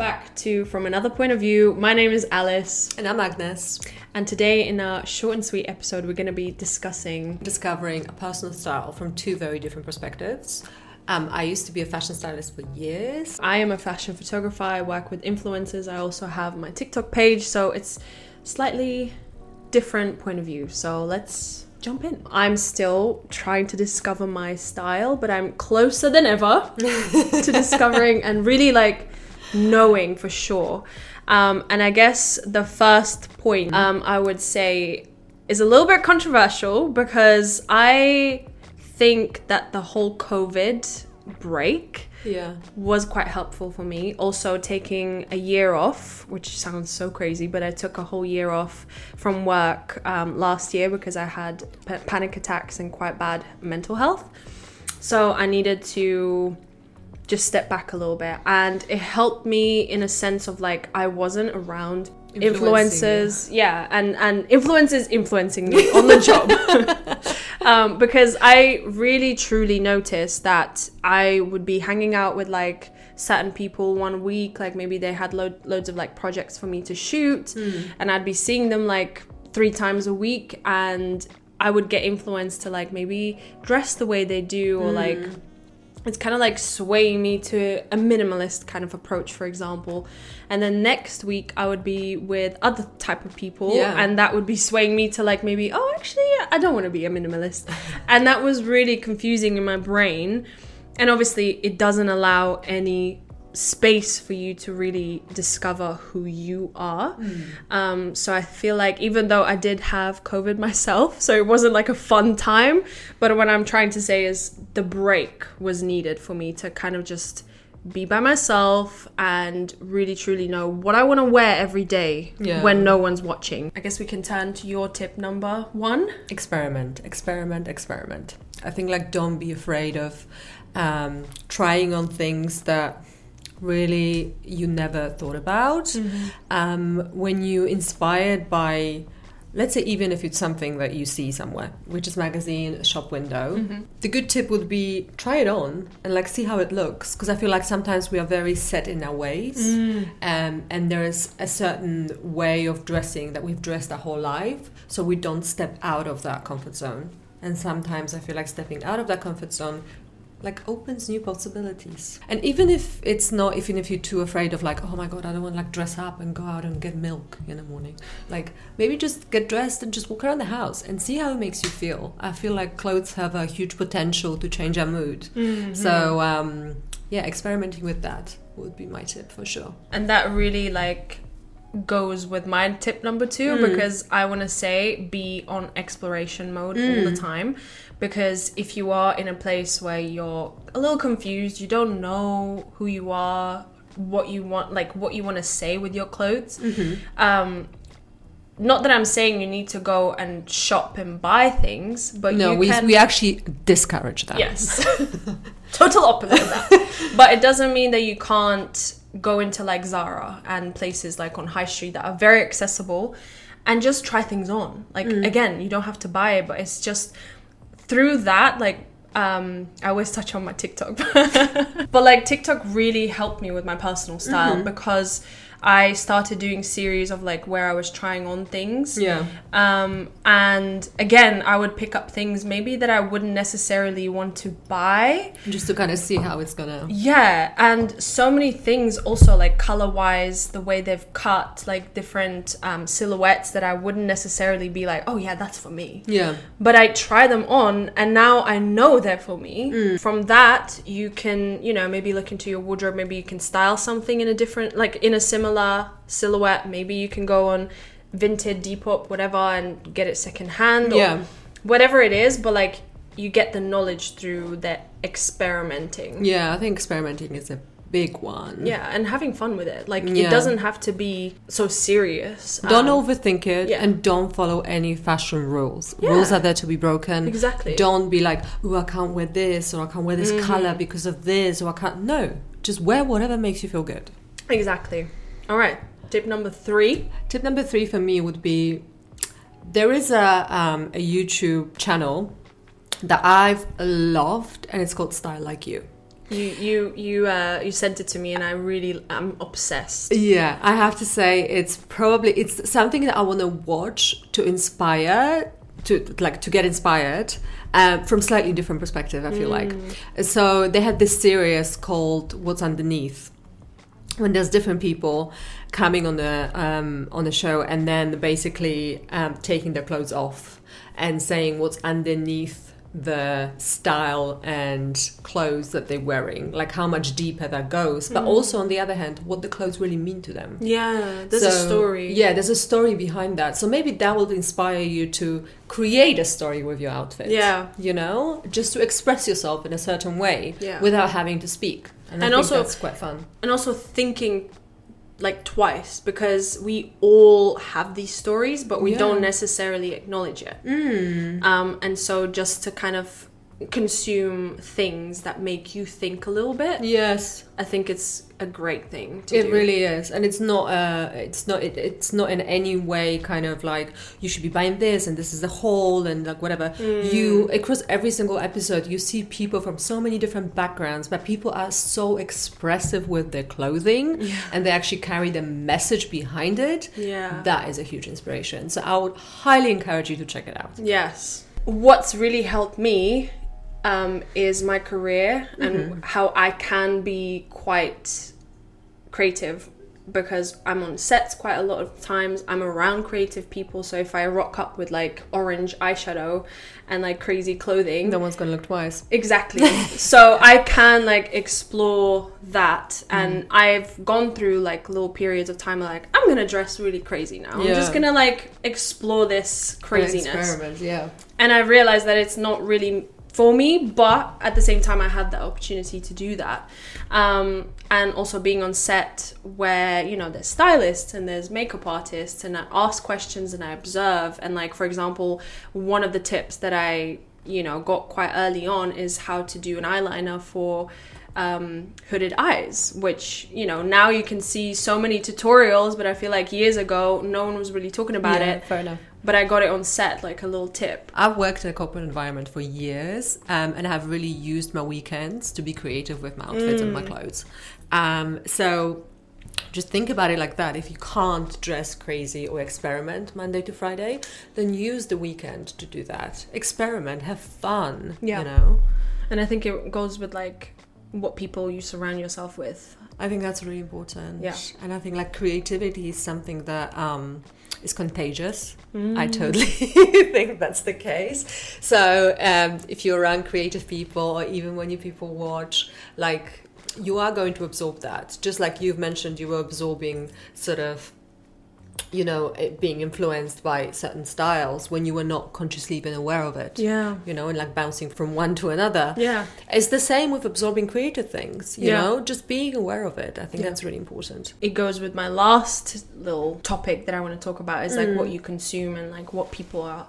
back to From Another Point of View. My name is Alise, And I'm Agness, and today in our short and sweet episode, we're going to be discussing. discovering a personal style from two very different perspectives. Um, I used to be a fashion stylist for years. I am a fashion photographer, I work with influencers, I also have my TikTok page, so it's slightly different point of view. So let's jump in. I'm still trying to discover my style, but I'm closer than ever to discovering and really like knowing for sure. Um, and I guess the first point um, I would say is a little bit controversial because I think that the whole COVID break Yeah. was quite helpful for me. Also, taking a year off, which sounds so crazy, but I took a whole year off from work um, last year because I had pa- panic attacks and quite bad mental health. So I needed to just step back a little bit, and it helped me in a sense of like I wasn't around influencers, yeah, and and influencers influencing me on the job. um, because I really truly noticed that I would be hanging out with like certain people one week, like maybe they had lo- loads of like projects for me to shoot, and I'd be seeing them like three times a week, and I would get influenced to like maybe dress the way they do, or like it's kind of like swaying me to a minimalist kind of approach for example. And then next week i would be with other type of people Yeah. and that would be swaying me to like maybe oh actually i don't want to be a minimalist. And that was really confusing in my brain. And obviously it doesn't allow any space for you to really discover who you are um, so i feel like even though i did have covid myself so it wasn't like a fun time but what i'm trying to say is the break was needed for me to kind of just be by myself and really truly know what i want to wear every day Yeah. when no one's watching i guess we can turn to your tip number one Experiment, experiment, experiment. I think like don't be afraid of um, trying on things that really you never thought about. Um, when you inspired by, let's say, even if it's something that you see somewhere, which is magazine, shop window, the good tip would be try it on and like see how it looks. Because I feel like sometimes we are very set in our ways, um, and there is a certain way of dressing that we've dressed our whole life, so we don't step out of that comfort zone. And sometimes I feel like stepping out of that comfort zone like opens new possibilities. And even if it's not, even if you're too afraid of like, oh my god, I don't want to like dress up and go out and get milk in the morning. Like maybe just get dressed and just walk around the house and see how it makes you feel. I feel like clothes have a huge potential to change our mood. So um, yeah, experimenting with that would be my tip for sure. and that really like goes with my tip number two Mm. because I want to say be on exploration mode all Mm. the time because if you are in a place where you're a little confused, you don't know who you are, what you want, like what you want to say with your clothes. Mm-hmm. Um, not that I'm saying you need to go and shop and buy things, but no, you we can we actually discourage that. Yes. Total opposite of that. But it doesn't mean that you can't go into like Zara and places like on High Street that are very accessible and just try things on. Like again, you don't have to buy it, but it's just through that like um I always touch on my TikTok. but like TikTok really helped me with my personal style because I started doing series of like where I was trying on things. Yeah. Um, and again, I would pick up things maybe that I wouldn't necessarily want to buy. Just to kind of see how it's gonna. Yeah, and so many things also like color wise, the way they've cut like different um, silhouettes that I wouldn't necessarily be like, oh yeah, that's for me. Yeah. But I try them on and now I know they're for me. From that, you can, you know, maybe look into your wardrobe, maybe you can style something in a different, like in a similar silhouette. Maybe you can go on Vinted, Depop, whatever, and get it secondhand or Yeah. whatever it is. But like, you get the knowledge through the experimenting. Yeah, I think experimenting is a big one. Yeah, and having fun with it. Like, Yeah. it doesn't have to be so serious. Don't Um, overthink it yeah. and don't follow any fashion rules. Yeah. Rules are there to be broken. Exactly. Don't be like, oh, I can't wear this or I can't wear this Mm-hmm. color because of this or I can't. No, just wear whatever makes you feel good. Exactly. All right. Tip number three. Tip number three for me would be there is a, um, a YouTube channel that I've loved and it's called StyleLikeU. You you you uh, you sent it to me, and I really am obsessed. Yeah, I have to say it's probably it's something that I want to watch to inspire to like to get inspired uh, from slightly different perspective. I feel like so they had this series called What's Underneath when there's different people coming on the um, on the show and then basically um, taking their clothes off and saying what's underneath the style and clothes that they're wearing like how much deeper that goes but also on the other hand what the clothes really mean to them Yeah, there's a story. yeah there's a story behind that so maybe that will inspire you to create a story with your outfit Yeah. you know just to express yourself in a certain way Yeah. without having to speak and, And also- that's quite fun and also thinking like twice because we all have these stories but we Yeah. don't necessarily acknowledge it mm. um, and so just to kind of consume things that make you think a little bit yes i think it's a great thing to It do really is, and it's not. Uh, it's not. It, it's not in any way kind of like you should be buying this, and this is the whole, and like whatever. Mm. You across every single episode, you see people from so many different backgrounds, but people are so expressive with their clothing, Yeah. and they actually carry the message behind it. yeah That is a huge inspiration. So I would highly encourage you to check it out. Yes. What's really helped me um, is my career and how I can be quite creative because I'm on sets quite a lot of times. I'm around creative people, so if I rock up with like orange eyeshadow and like crazy clothing, No one's gonna look twice. Exactly. so I can like explore that, and I've gone through like little periods of time like I'm gonna dress really crazy now. I'm just gonna like explore this craziness, Experiment, yeah. and I realized that it's not really for me, but at the same time I had the opportunity to do that, um, and also being on set where you know there's stylists and there's makeup artists, and I ask questions and I observe, and like for example, one of the tips that I you know got quite early on is how to do an eyeliner for um, hooded eyes, which you know now you can see so many tutorials, but I feel like years ago no one was really talking about Yeah, it. Fair enough. But I got it on set, like a little tip. I've worked in a corporate environment for years um, and have really used my weekends to be creative with my outfits and my clothes. Um, so just think about it like that. If you can't dress crazy or experiment Monday to Friday, then use the weekend to do that. Experiment, have fun. Yeah. You know? And I think it goes with like what people you surround yourself with. I think that's really important. Yeah. And I think like creativity is something that um, is contagious. I Mm. totally think that's the case. So um, if you're around creative people, or even when you people watch, like you are going to absorb that. Just like you've mentioned, you were absorbing sort of, you know, it being influenced by certain styles when you were not consciously even aware of it. Yeah. You know, and like bouncing from one to another. Yeah. It's the same with absorbing creative things, you Yeah. know, just being aware of it. I think Yeah. that's really important. It goes with my last little topic that I want to talk about is like Mm. what you consume and like what people are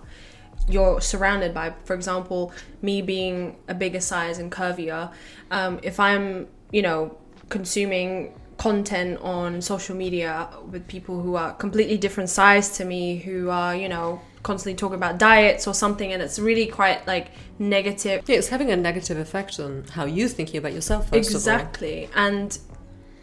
you're surrounded by. For example, me being a bigger size and curvier, um, if I'm, you know, consuming content on social media with people who are completely different size to me, who are, you know, constantly talking about diets or something, and it's really quite like negative. Yeah, it's having a negative effect on how you're thinking about yourself, first of all. exactly. And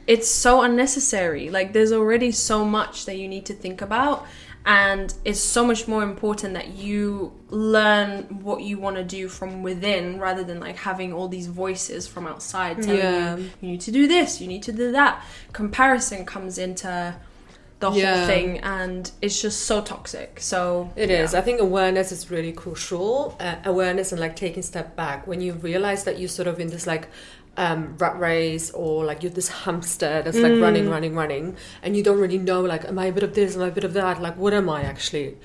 it's so unnecessary. Like there's already so much that you need to think about and it's so much more important that you learn what you want to do from within rather than like having all these voices from outside telling Yeah. you you need to do this you need to do that comparison comes into the Yeah. whole thing and it's just so toxic so It is. I think awareness is really crucial. Uh, awareness and like taking step back when you realize that you're sort of in this like um, rat race or like you're this hamster that's like running, running, running, and you don't really know like, am I a bit of this? Am I a bit of that? Like, what am I actually?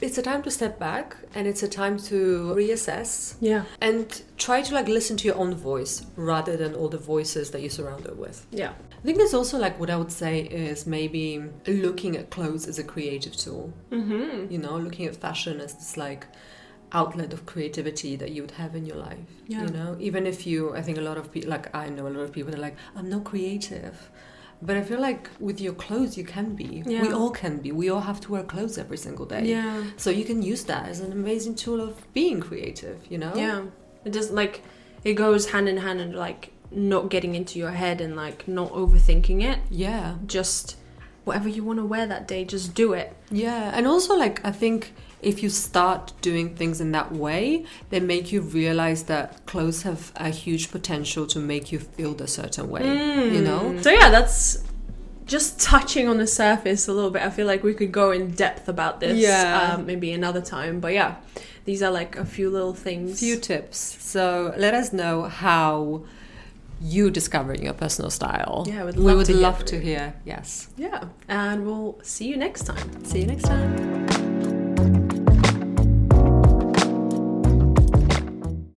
It's a time to step back and it's a time to reassess yeah and try to like listen to your own voice rather than all the voices that you're surrounded with. yeah I think there's also like what I would say is maybe looking at clothes as a creative tool. mm-hmm. You know, looking at fashion as this like outlet of creativity that you would have in your life. Yeah. You know, even if you, I think a lot of people, like I know a lot of people that are like, I'm not creative. But I feel like with your clothes, you can be. yeah. We all can be. We all have to wear clothes every single day. yeah So you can use that as an amazing tool of being creative, you know? Yeah, it just like it goes hand in hand and like not getting into your head and like not overthinking it. Yeah. Just whatever you want to wear that day, just do it. Yeah, and also like I think if you start doing things in that way, they make you realize that clothes have a huge potential to make you feel a certain way. You know? So yeah, that's just touching on the surface a little bit. I feel like we could go in depth about this. Yeah. Um, maybe another time. But yeah, these are like a few little things. Few tips. So let us know how you discovering your personal style. Yeah, would we would to love from to hear. Yes. Yeah, and we'll see you next time. See you next time.